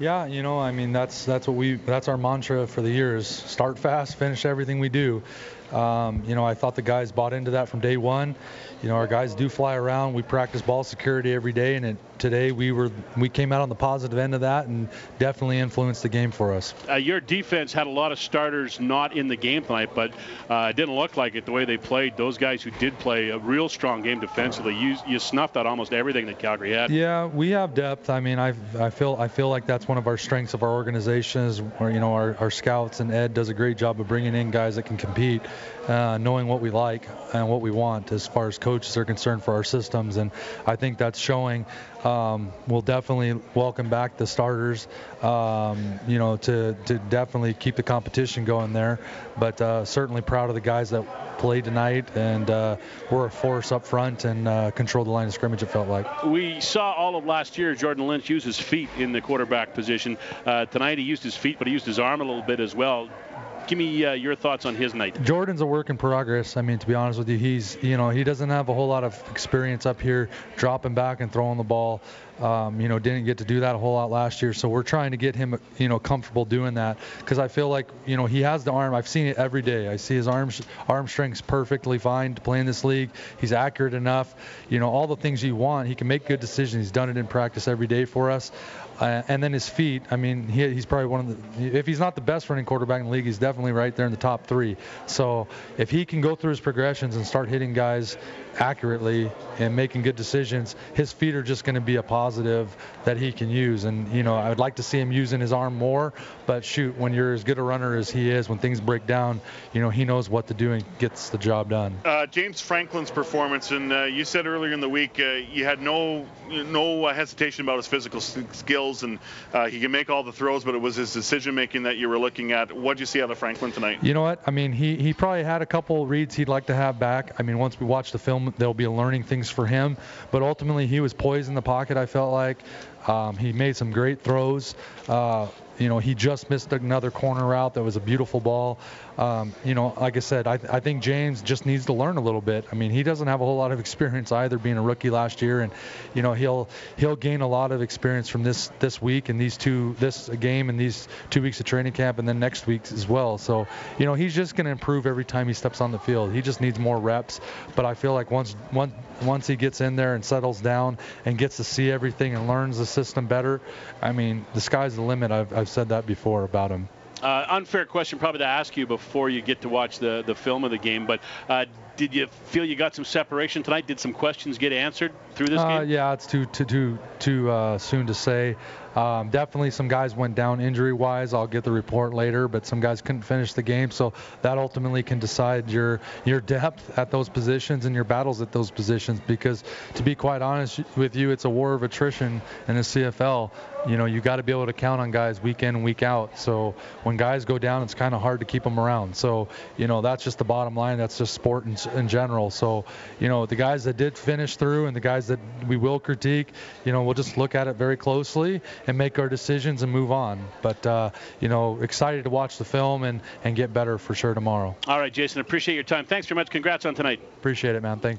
Yeah, you know, I mean that's that's what we that's our mantra for the year is start fast, finish everything we do. Um, you know, I thought the guys bought into that from day one. You know, our guys do fly around. We practice ball security every day, and it, today we were we came out on the positive end of that and definitely influenced the game for us. Uh, your defense had a lot of starters not in the game tonight, but uh, it didn't look like it the way they played. Those guys who did play a real strong game defensively, you, you snuffed out almost everything that Calgary had. Yeah, we have depth. I mean, I I feel I feel like that's one of our strengths of our organization is, or, you know, our, our scouts and Ed does a great job of bringing in guys that can compete, uh, knowing what we like and what we want as far as coaches are concerned for our systems. And I think that's showing. Um, we'll definitely welcome back the starters, um, you know, to, to definitely keep the competition going there. But uh, certainly proud of the guys that played tonight and uh, were a force up front and uh, controlled the line of scrimmage, it felt like. We saw all of last year Jordan Lynch use his feet in the quarterback position. Uh, tonight he used his feet, but he used his arm a little bit as well give me uh, your thoughts on his night. Jordan's a work in progress. I mean, to be honest with you, he's you know he doesn't have a whole lot of experience up here dropping back and throwing the ball. Um, you know, didn't get to do that a whole lot last year, so we're trying to get him, you know, comfortable doing that because I feel like, you know, he has the arm. I've seen it every day. I see his arm arm strength's perfectly fine to play in this league. He's accurate enough. You know, all the things you want. He can make good decisions. He's done it in practice every day for us. Uh, and then his feet. I mean, he, he's probably one of the. If he's not the best running quarterback in the league, he's definitely right there in the top three. So if he can go through his progressions and start hitting guys accurately and making good decisions, his feet are just going to be a positive that he can use. And you know, I would like to see him using his arm more. But shoot, when you're as good a runner as he is, when things break down, you know, he knows what to do and gets the job done. Uh, James Franklin's performance, and uh, you said earlier in the week uh, you had no no hesitation about his physical skills, and uh, he can make all the throws, but it was his decision making that you were looking at. What did you see out of Franklin tonight? You know what? I mean, he he probably had a couple reads he'd like to have back. I mean, once we watch the film, there'll be learning things for him. But ultimately, he was poised in the pocket. I felt like um, he made some great throws. Uh, you know, he just missed another corner route that was a beautiful ball. Um, you know, like I said, I, I think James just needs to learn a little bit. I mean, he doesn't have a whole lot of experience either, being a rookie last year, and you know he'll he'll gain a lot of experience from this this week and these two this game and these two weeks of training camp, and then next week as well. So you know he's just going to improve every time he steps on the field. He just needs more reps. But I feel like once once once he gets in there and settles down and gets to see everything and learns the system better, I mean, the sky's the limit. I've, I've said that before about him. Uh, unfair question probably to ask you before you get to watch the, the film of the game, but uh, did you feel you got some separation tonight? Did some questions get answered through this uh, game? Yeah, it's too too too too uh, soon to say. Um, definitely, some guys went down injury-wise. I'll get the report later, but some guys couldn't finish the game, so that ultimately can decide your your depth at those positions and your battles at those positions. Because to be quite honest with you, it's a war of attrition in the CFL. You know, you got to be able to count on guys week in week out. So when guys go down, it's kind of hard to keep them around. So you know, that's just the bottom line. That's just sport in, in general. So you know, the guys that did finish through and the guys that we will critique, you know, we'll just look at it very closely and make our decisions and move on. But uh, you know, excited to watch the film and and get better for sure tomorrow. All right, Jason, appreciate your time. Thanks very much. Congrats on tonight. Appreciate it, man. Thank you.